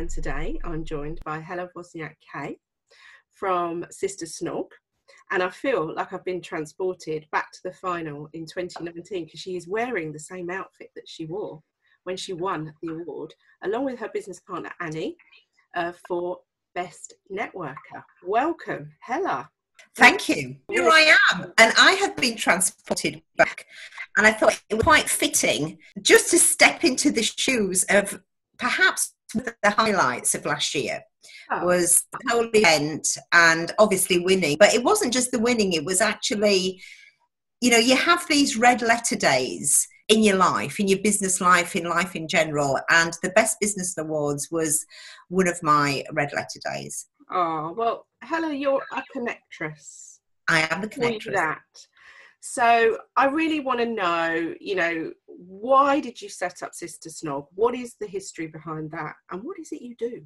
And today I'm joined by Helen Wozniak Kay from Sister Snog. And I feel like I've been transported back to the final in 2019 because she is wearing the same outfit that she wore when she won the award, along with her business partner Annie uh, for Best Networker. Welcome, Hela. Thank you. Here I am. And I have been transported back. And I thought it was quite fitting just to step into the shoes of perhaps the highlights of last year Oh. was the whole event and obviously winning. But it wasn't just the winning, it was actually, you know, you have these red letter days in your life, in your business life, in life in general. And the Best Business Awards was one of my red letter days. Oh, well, Hela, you're a connectress. I am you connector. that. So I really want to know, you know, why did you set up Sister Snog? What is the history behind that? And what is it you do?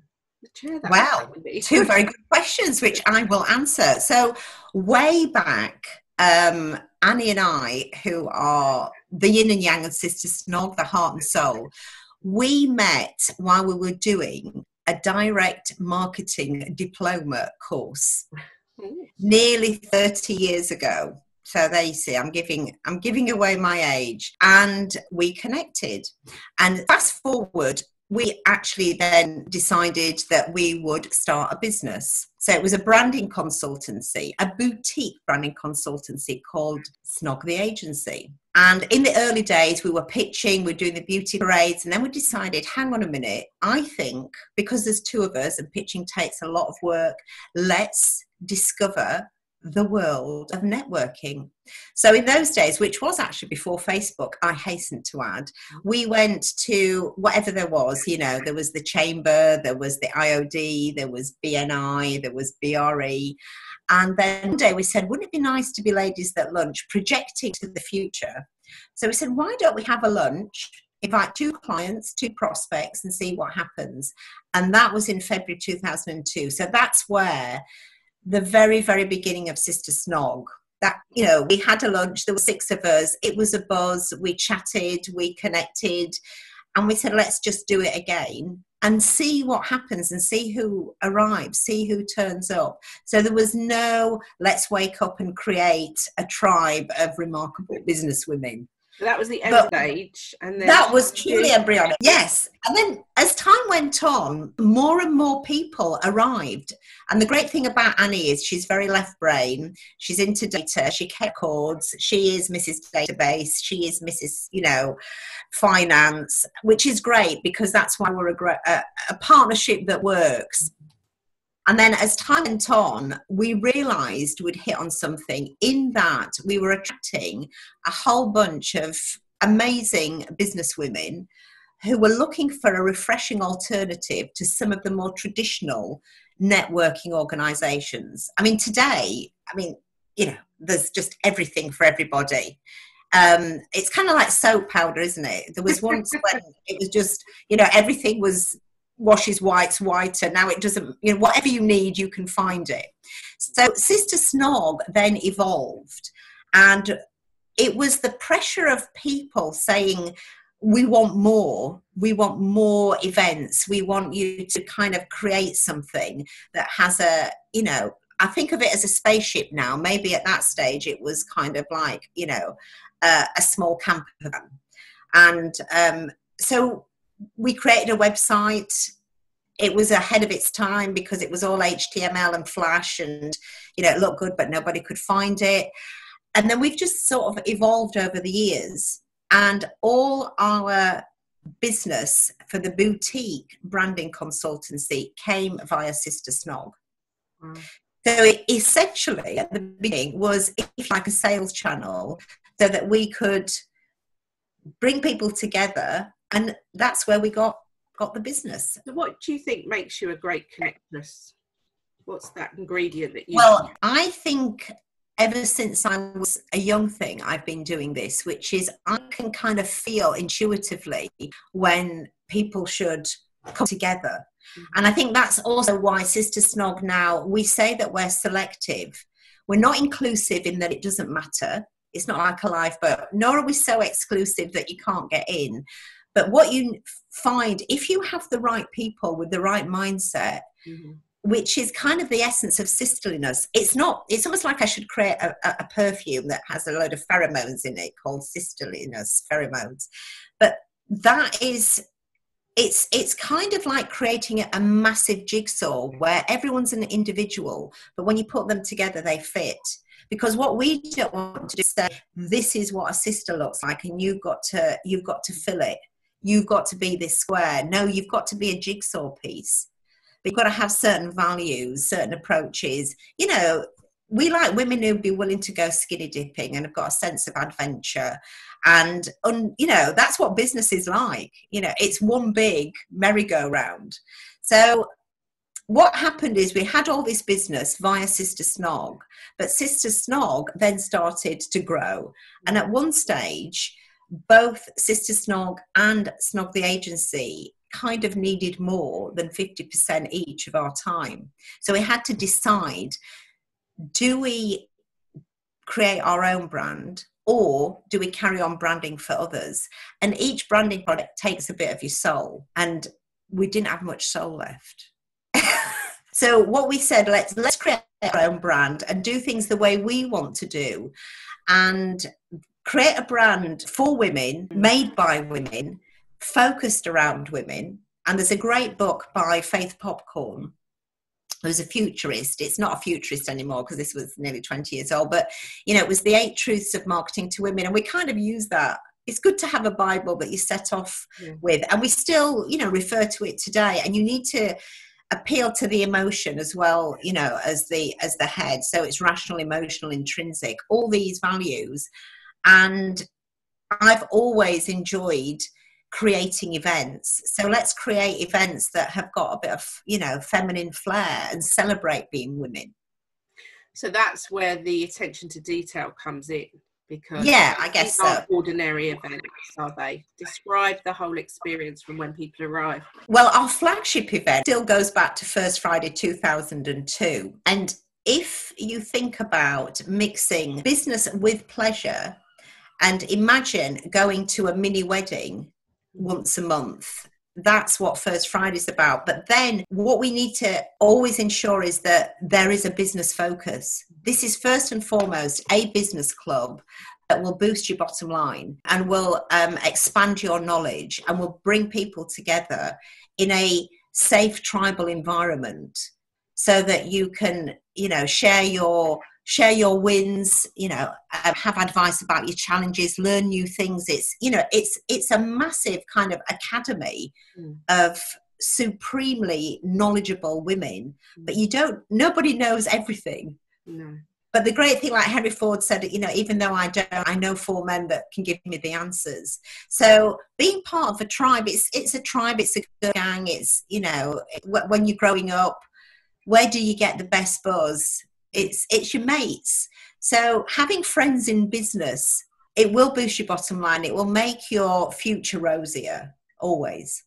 Wow, two very good questions which I will answer. So, way back, um, Annie and I, who are the yin and yang of Sister Snog, the heart and soul, we met while we were doing a direct marketing diploma course Mm. nearly 30 years ago. So there you see, I'm giving I'm giving away my age, and we connected. And fast forward, we actually then decided that we would start a business. So it was a branding consultancy, a boutique branding consultancy called Snog the Agency. And in the early days, we were pitching, we were doing the beauty parades, and then we decided, hang on a minute, I think because there's two of us and pitching takes a lot of work, let's discover the world of networking. So, in those days, which was actually before Facebook, I hasten to add, we went to whatever there was, you know, there was the Chamber, there was the IOD, there was BNI, there was BRE. And then one day we said, wouldn't it be nice to be ladies at lunch, projecting to the future? So, we said, why don't we have a lunch? Invite two clients, two prospects, and see what happens. And that was in February 2002. So that's where the very, very beginning of Sister Snog. That you know, we had a lunch. There were six of us. It was a buzz. We chatted, we connected, and we said, let's just do it again and see what happens and see who arrives, see who turns up. So there was no let's wake up and create a tribe of remarkable businesswomen. So that was the But- end stage. And then That was truly embryonic. Yes. And then as time went on, more and more people arrived. And the great thing about Annie is she's very left brain. She's into data. She records. She is Mrs. Database. She is Mrs. You know, Finance, which is great because that's why we're a, a, a partnership that works. And then as time went on, we realized we'd hit on something in that we were attracting a whole bunch of amazing businesswomen who were looking for a refreshing alternative to some of the more traditional networking organizations. I mean, today, I mean, you know, there's just everything for everybody. Um, it's kind of like soap powder, isn't it? There was once when it was just, you know, everything was washes whites whiter. Now it doesn't, you know, whatever you need, you can find it. So Sister Snog then evolved, and it was the pressure of people saying, we want more. We want more events. We want you to kind of create something that has a, you know, I think of it as a spaceship now. Maybe at that stage it was kind of like, you know, uh, a small camper van. And um, so we created a website. It was ahead of its time because it was all HTML and Flash and, you know, it looked good, but nobody could find it. And then we've just sort of evolved over the years and all our business for the boutique branding consultancy came via Sister Snog. Wow. So it essentially at the beginning was like a sales channel so that we could bring people together and that's where we got got the business. So what do you think makes you a great connectress? What's that ingredient that you Well, I think ever since I was a young thing, I've been doing this, which is I can kind of feel intuitively when people should come together. Mm-hmm. And I think that's also why Sister Snog now, we say that we're selective. We're not inclusive in that it doesn't matter. It's not like a lifeboat, nor are we so exclusive that you can't get in. But what you find, if you have the right people with the right mindset, mm-hmm which is kind of the essence of sisterliness. It's not, it's almost like I should create a, a, perfume that has a load of pheromones in it called sisterliness pheromones. But that is, it's, it's kind of like creating a massive jigsaw where everyone's an individual, but when you put them together, they fit. Because what we don't want to do is say, this is what a sister looks like, and you've got to, you've got to fill it. You've got to be this square. No, you've got to be a jigsaw piece but you've got to have certain values, certain approaches. You know, we like women who'd be willing to go skinny dipping and have got a sense of adventure. And, un, you know, that's what business is like. You know, it's one big merry-go-round. So what happened is we had all this business via Sister Snog, but Sister Snog then started to grow. And at one stage, both Sister Snog and Snog the agency kind of needed more than 50% each of our time. So we had to decide do we create our own brand or do we carry on branding for others? And each branding product takes a bit of your soul, and we didn't have much soul left. so what we said, let's let's create our own brand and do things the way we want to do, and create a brand for women, mm. made by women, focused around women. And there's a great book by Faith Popcorn, who's a futurist. It's not a futurist anymore because this was nearly 20 years old, but you know, it was the eight truths of marketing to women. And we kind of use that. It's good to have a Bible that you set off yeah. with. And we still, you know, refer to it today. And you need to appeal to the emotion as well, you know, as the as the head. So it's rational, emotional, intrinsic, all these values. And I've always enjoyed creating events. So let's create events that have got a bit of, you know, feminine flair and celebrate being women. So that's where the attention to detail comes in because yeah, I guess so. ordinary events, are they? Describe the whole experience from when people arrive. Well, our flagship event still goes back to First Friday 2002. And if you think about mixing business with pleasure, and imagine going to a mini wedding once a month that's what First Friday is about. But then what we need to always ensure is that there is a business focus. This is first and foremost a business club that will boost your bottom line and will um, expand your knowledge and will bring people together in a safe tribal environment so that you can, you know, share your share your wins you know uh, have advice about your challenges learn new things. It's you know it's it's a massive kind of academy mm. of supremely knowledgeable women mm. but you don't nobody knows everything. No. But the great thing like henry ford said you know even though i don't i know four men that can give me the answers. So being part of a tribe it's it's a tribe it's a gang it's you know when you're growing up where do you get the best buzz it's it's your mates. So having friends in business it will boost your bottom line. It will make your future rosier always.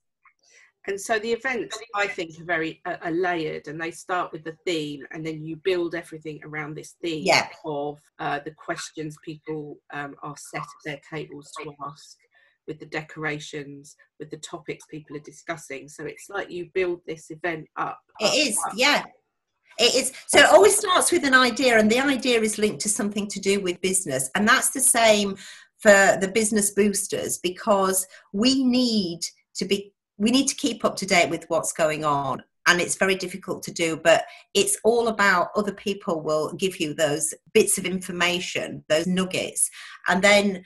And so the events i think are very uh, are layered and they start with the theme and then you build everything around this theme yeah. of uh, the questions people um, are set at their tables to ask with the decorations with the topics people are discussing. So it's like you build this event up, up it is up. yeah it is so it always starts with an idea, and the idea is linked to something to do with business, and that's the same for the business boosters because we need to be we need to keep up to date with what's going on and it's very difficult to do but it's all about other people will give you those bits of information those nuggets and then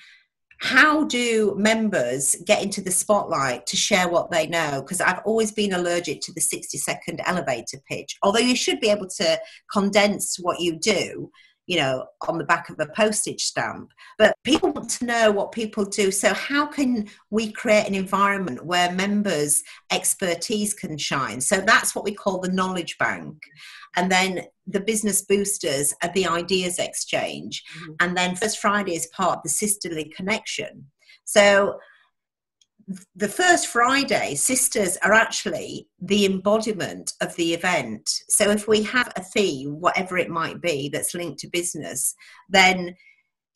how do members get into the spotlight to share what they know? Because I've always been allergic to the 60 second elevator pitch, although you should be able to condense what you do you know, on the back of a postage stamp. But people want to know what people do. So, how can we create an environment where members' expertise can shine? So, that's what we call the knowledge bank. And then the business boosters are the ideas exchange. Mm-hmm. And then First Friday is part of the sisterly connection. So, the first Friday, sisters are actually the embodiment of the event. So if we have a theme, whatever it might be, that's linked to business, then,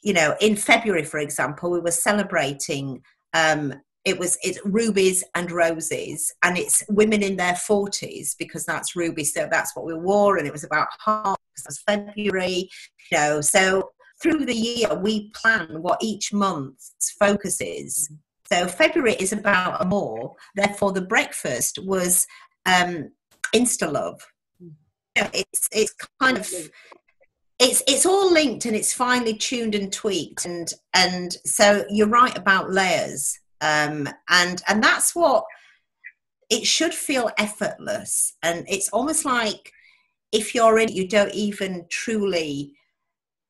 you know, in February, for example, we were celebrating. Um, it was it's rubies and roses, and it's women in their forties because that's ruby. So that's what we wore, and it was about heart because February. You know, so through the year we plan what each month's focus is so February is about a more. Therefore, the breakfast was um, Insta love. It's it's kind of it's it's all linked and it's finely tuned and tweaked and and so you're right about layers um, and and that's what it should feel effortless and it's almost like if you're in you don't even truly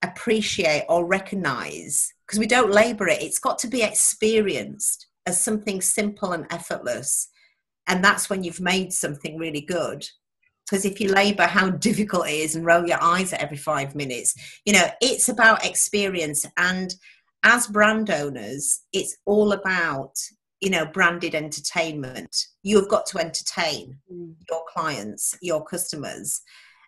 appreciate or recognize because we don't labor it. It's got to be experienced as something simple and effortless. And that's when you've made something really good. Because if you labor how difficult it is and roll your eyes at every five minutes. You know it's about experience. And as brand owners it's all about you know branded entertainment. You've got to entertain mm. your clients your customers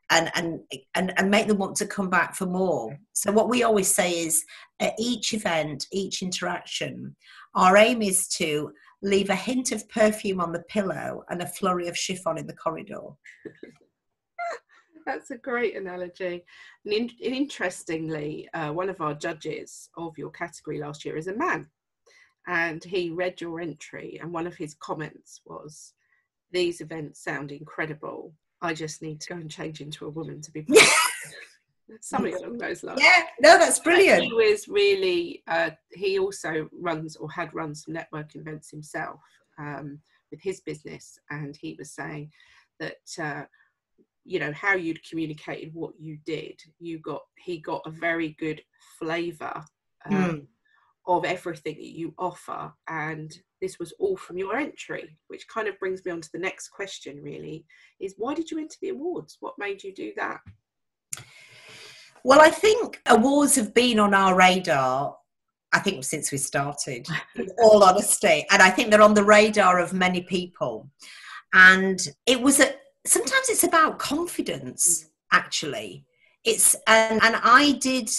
and, and and and make them want to come back for more. So what we always say is at each event each interaction our aim is to leave a hint of perfume on the pillow and a flurry of chiffon in the corridor. That's a great analogy. And, in, interestingly uh, one of our judges of your category last year is a man and he read your entry and one of his comments was these events sound incredible I just need to go and change into a woman to be something along those lines. Yeah, no, that's brilliant. He was really. Uh, he also runs or had run some networking events himself um, with his business, and he was saying that. Uh, you know how you'd communicated what you did you got he got a very good flavor um, mm of everything that you offer and this was all from your entry which kind of brings me on to the next question really is why did you enter the awards? What made you do that? Well i think awards have been on our radar i think since we started in all honesty and i think they're on the radar of many people. And it was a sometimes it's about confidence mm. actually. It's and, and i did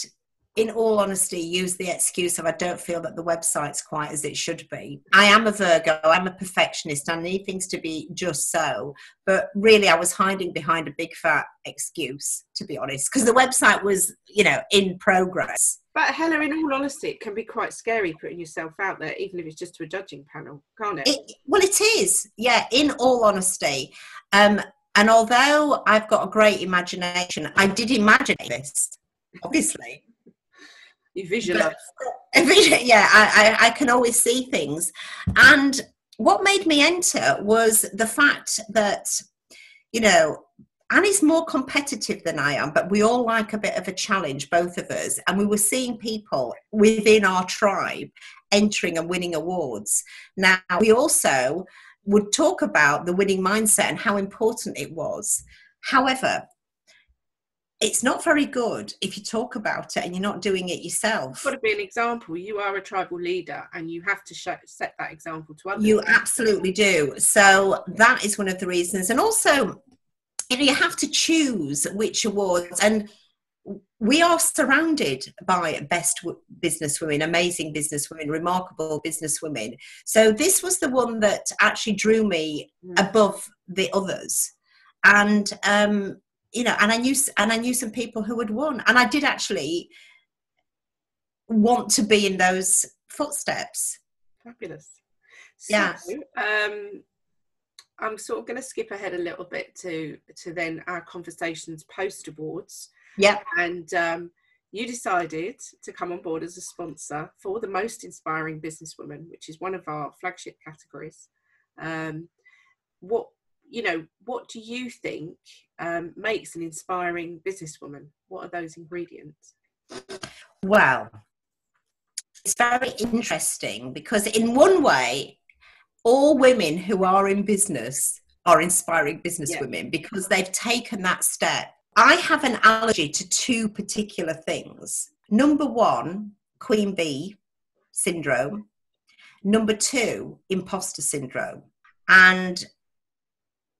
in all honesty, use the excuse of I don't feel that the website's quite as it should be. I am a Virgo, I'm a perfectionist, I need things to be just so. But really, I was hiding behind a big fat excuse, to be honest, because the website was, you know, in progress. But Hela, in all honesty, it can be quite scary putting yourself out there, even if it's just to a judging panel, can't it? it well, it is, yeah, in all honesty. Um, and although I've got a great imagination, I did imagine this, obviously. You visualize. Uh, yeah, I, I, I can always see things. And what made me enter was the fact that, you know, Annie's more competitive than I am, but we all like a bit of a challenge, both of us. And we were seeing people within our tribe entering and winning awards. Now, we also would talk about the winning mindset and how important it was. However, it's not very good if you talk about it and you're not doing it yourself. You've Got to be an example. You are a tribal leader, and you have to show, set that example to others. You absolutely do. So that is one of the reasons, and also, you know, you have to choose which awards and. We are surrounded by best businesswomen, amazing businesswomen, remarkable businesswomen. So this was the one that actually drew me mm. above the others, and um, you know, and I knew and I knew some people who had won, and I did actually want to be in those footsteps. Fabulous. So, yeah. Um, I'm sort of going to skip ahead a little bit to to then our conversations post awards. Yeah. And um, you decided to come on board as a sponsor for the most inspiring businesswoman, which is one of our flagship categories. Um, what you know, what do you think um, makes an inspiring businesswoman? What are those ingredients? Well, it's very interesting because in one way, all women who are in business are inspiring businesswomen yeah. because they've taken that step I have an allergy to two particular things. Number one, queen bee syndrome. Number two, imposter syndrome. And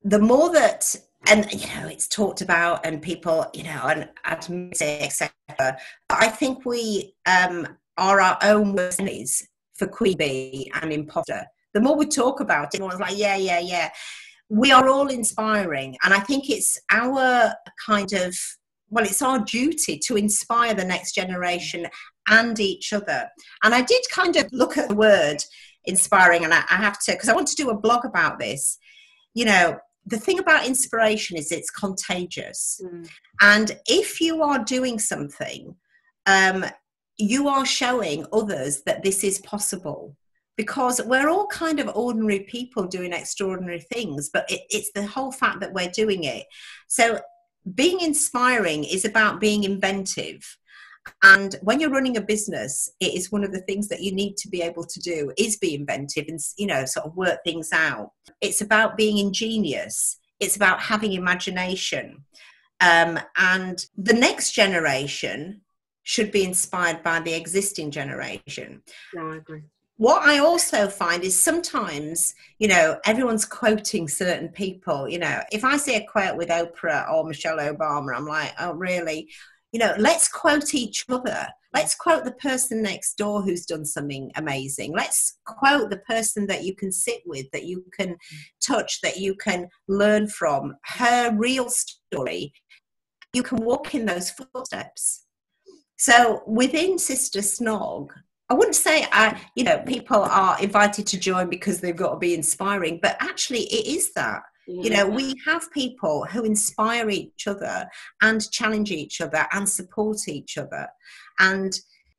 the more that and you know it's talked about and people you know and admit it etc i think we um are our own worst enemies for queen bee and imposter. The more we talk about it everyone's like yeah yeah yeah. We are all inspiring and i think it's our kind of well it's our duty to inspire the next generation and each other. And i did kind of look at the word inspiring and i, I have to because i want to do a blog about this. You know the thing about inspiration is it's contagious mm. and if you are doing something um, you are showing others that this is possible because we're all kind of ordinary people doing extraordinary things, but it, it's the whole fact that we're doing it. So, being inspiring is about being inventive. And when you're running a business, it is one of the things that you need to be able to do is be inventive and you know sort of work things out. It's about being ingenious. It's about having imagination. Um, and the next generation should be inspired by the existing generation. No, I agree what I also find is sometimes, you know, everyone's quoting certain people. You know, if I see a quote with Oprah or Michelle Obama, I'm like, oh, really? You know, let's quote each other. Let's quote the person next door who's done something amazing. Let's quote the person that you can sit with, that you can touch, that you can learn from. Her real story. You can walk in those footsteps. So within Sister Snog, I wouldn't say I, you know, people are invited to join because they've got to be inspiring, but actually it is that. Yeah. You know, we have people who inspire each other and challenge each other and support each other. And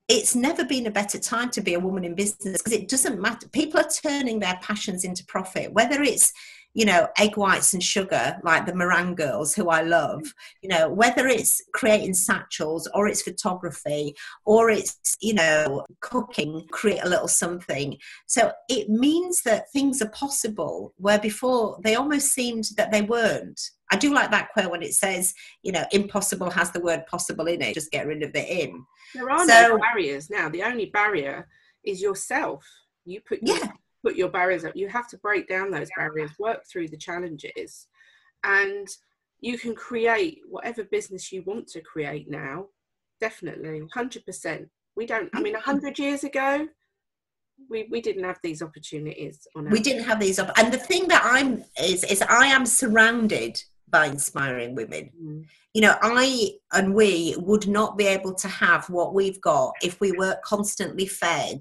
it's never been a better time to be a woman in business because it doesn't matter. People are turning their passions into profit, whether it's you know, egg whites and sugar, like the meringue girls who I love, mm. you know, whether it's creating satchels or it's photography or it's, you know, cooking, create a little something. So it means that things are possible where before they almost seemed that they weren't. I do like that quote when it says, you know, impossible has the word possible in it, just get rid of the in. There are so, no barriers now. The only barrier is yourself. You put yeah put your barriers up. You have to break down those barriers, work through the challenges, and you can create whatever business you want to create now. Definitely, 100%. We don't, I mean, 100 years ago, we, we didn't have these opportunities on we didn't have these op- and the thing that i'm is is i am surrounded by inspiring women mm. you know i and we would not be able to have what we've got if we weren't constantly fed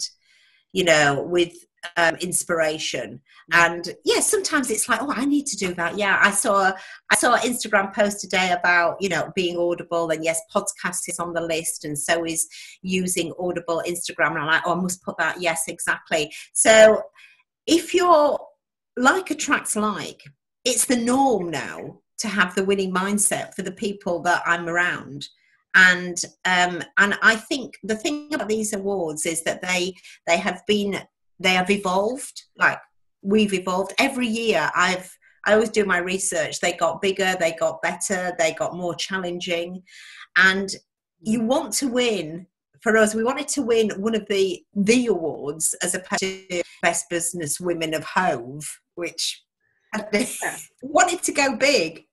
you know with um, inspiration. And yeah sometimes it's like oh i need to do that. Yeah i saw i saw an instagram post today about you know being audible and yes podcast is on the list and so is using audible instagram. And i'm like oh i must put that yes exactly. So if you're like attracts like it's the norm now to have the winning mindset for the people that i'm around. And um, and I think the thing about these awards is that they they have been they have evolved like we've evolved. Every year i've i always do my research. They got bigger they got better they got more challenging. And you mm. want to win. For us we wanted to win one of the the awards as opposed to best business women of hove which wanted to go big.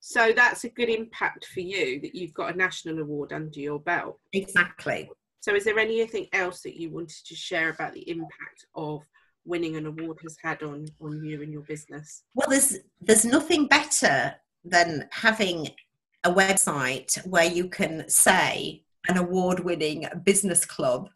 So that's a good impact for you that you've got a national award under your belt. Exactly so, is there anything else that you wanted to share about the impact of winning an award has had on on you and your business? Well, there's there's nothing better than having a website where you can say an award-winning business club,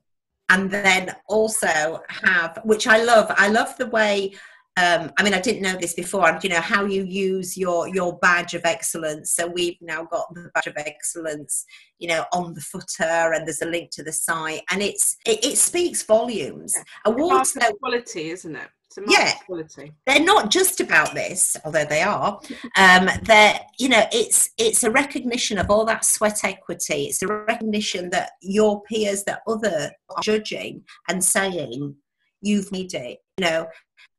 and then also have, which I love. I love the way um, I mean, I didn't know this before. And you know how you use your your badge of excellence. So we've now got the badge of excellence, you know, on the footer, and there's a link to the site, and it's it, it speaks volumes. Yeah. Awards, quality, isn't it? yeah, quality. they're not just about this, although they are. Um, they're you know, it's it's a recognition of all that sweat equity. It's a recognition that your peers, that other are judging and saying you've made it. You know,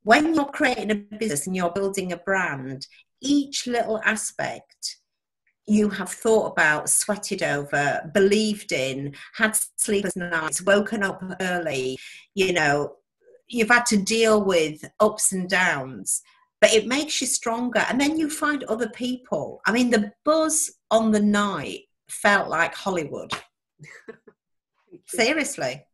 when you're creating a business and you're building a brand, each little aspect you have thought about, sweated over, believed in, had sleepless nights, woken up early, you know, you've had to deal with ups and downs, but it makes you stronger. And then you find other people. I mean, the buzz on the night felt like Hollywood. Seriously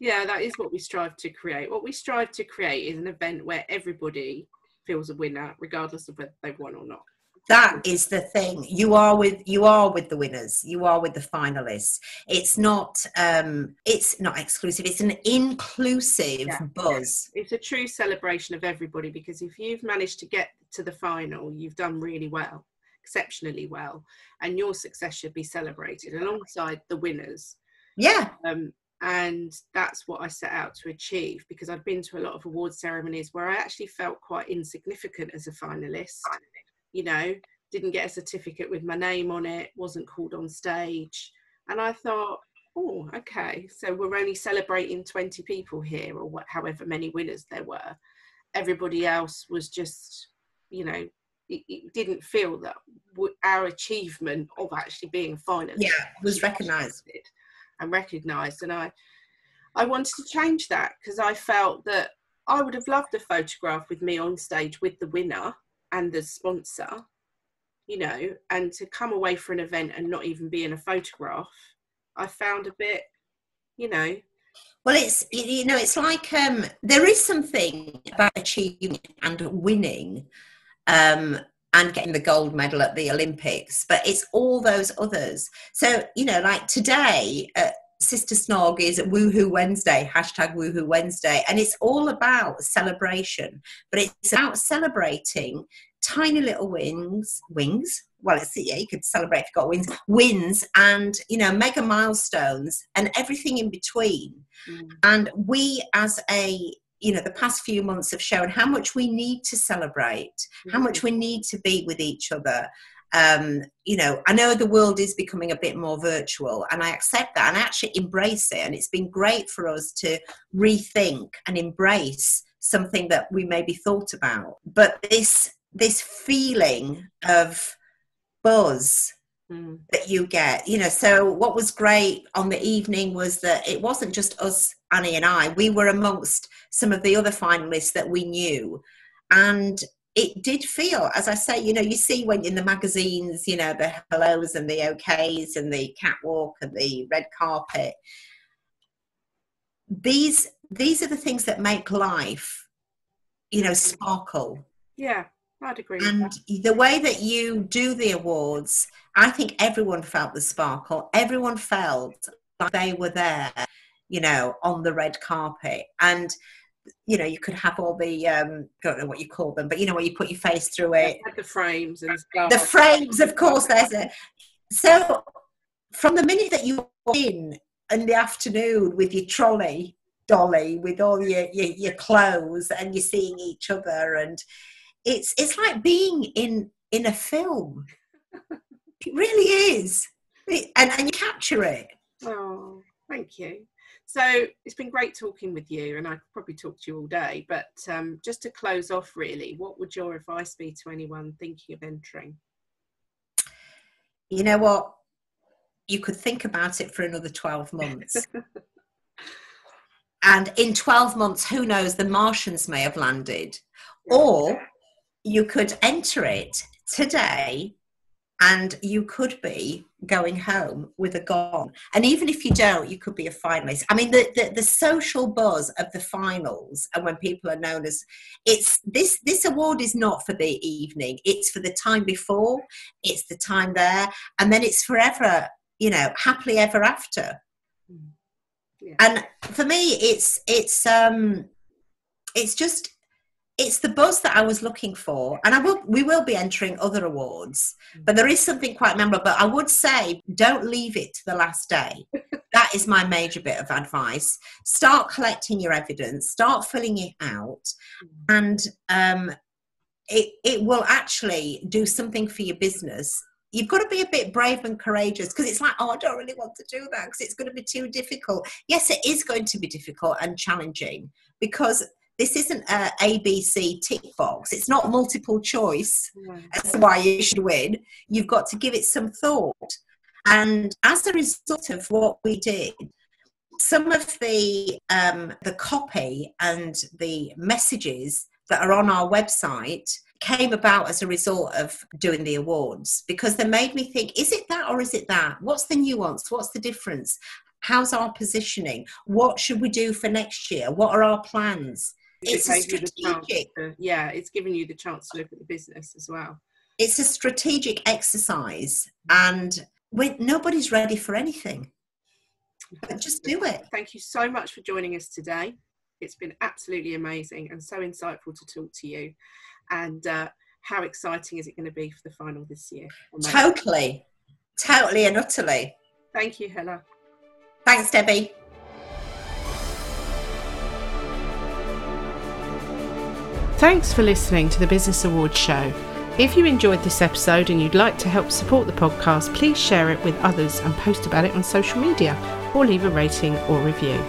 yeah that is what we strive to create. What we strive to create is an event where everybody feels a winner regardless of whether they've won or not. That is the thing. You are with you are with the winners. You are with the finalists. It's not um it's not exclusive. It's an inclusive yeah. buzz. It's a true celebration of everybody because if you've managed to get to the final you've done really well exceptionally well and your success should be celebrated alongside the winners. Yeah. Um and that's what I set out to achieve because I'd been to a lot of award ceremonies where I actually felt quite insignificant as a finalist. You know, didn't get a certificate with my name on it, wasn't called on stage, and I thought, oh, okay, so we're only celebrating 20 people here, or what, however many winners there were. Everybody else was just, you know, it, it didn't feel that our achievement of actually being a finalist yeah was recognised and recognised. And I, I wanted to change that because I felt that I would have loved a photograph with me on stage with the winner and the sponsor, you know, and to come away for an event and not even be in a photograph, I found a bit, you know. Well, it's you know, it's like um, there is something about achieving and winning, um, and getting the gold medal at the Olympics, but it's all those others. So, you know, like today, uh, Sister Snog is Woohoo Wednesday, hashtag Woohoo Wednesday, and it's all about celebration, but it's about celebrating tiny little wings, wings. Well, it's yeah, you could celebrate if you got wins, wins, and you know, mega milestones, and everything in between. Mm. And we, as a you know the past few months have shown how much we need to celebrate mm-hmm. how much we need to be with each other um, you know i know the world is becoming a bit more virtual and i accept that and I actually embrace it and it's been great for us to rethink and embrace something that we maybe thought about but this this feeling of buzz mm. that you get you know so what was great on the evening was that it wasn't just us annie and i we were amongst some of the other finalists that we knew. And it did feel as i say you know you see when in the magazines you know the hellos and the okays and the catwalk and the red carpet. These these are the things that make life you know sparkle. Yeah I'd agree. And the way that you do the awards, I think everyone felt the sparkle. Everyone felt like they were there, you know, on the red carpet. And you know, you could have all the um, I don't know what you call them, but you know, where you put your face through it. Like the frames and stuff. The frames, of course. There's a so from the minute that you walk in in the afternoon with your trolley dolly with all your, your, your clothes and you're seeing each other and it's it's like being in in a film. it really is, it, and and you capture it. Oh, thank you. So it's been great talking with you, and I could probably talk to you all day. But um, just to close off, really, what would your advice be to anyone thinking of entering? You know what? You could think about it for another 12 months. and in 12 months, who knows, the Martians may have landed. Or you could enter it today and you could be going home with a gong. And even if you don't, you could be a finalist. I mean, the, the, the, social buzz of the finals and when people are known as it's this this award is not for the evening, it's for the time before, it's the time there, and then it's forever, you know, happily ever after. Mm. Yeah. And for me, it's it's um it's just it's the buzz that I was looking for, and I will we will be entering other awards, but there is something quite memorable. But I would say don't leave it to the last day. that is my major bit of advice. Start collecting your evidence, start filling it out, and um, it it will actually do something for your business. You've got to be a bit brave and courageous because it's like, oh, I don't really want to do that because it's going to be too difficult. Yes, it is going to be difficult and challenging because this isn't a ABC tick box. It's not multiple choice as to why you should win. You've got to give it some thought. And as a result of what we did, some of the um, the copy and the messages that are on our website came about as a result of doing the awards because they made me think is it that or is it that? What's the nuance? What's the difference? How's our positioning? What should we do for next year? What are our plans it's a strategic. To, yeah, it's giving you the chance to look at the business as well. It's a strategic exercise, and when nobody's ready for anything. But just do it. Thank you so much for joining us today. It's been absolutely amazing and so insightful to talk to you. And uh, how exciting is it going to be for the final this year? Totally, totally and utterly. Thank you, Hela. Thanks, Debbie. Thanks for listening to the Business Awards Show. If you enjoyed this episode and you'd like to help support the podcast, please share it with others and post about it on social media or leave a rating or review.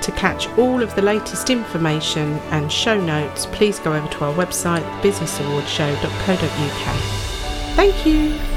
To catch all of the latest information and show notes, please go over to our website, businessawardshow.co.uk. Thank you.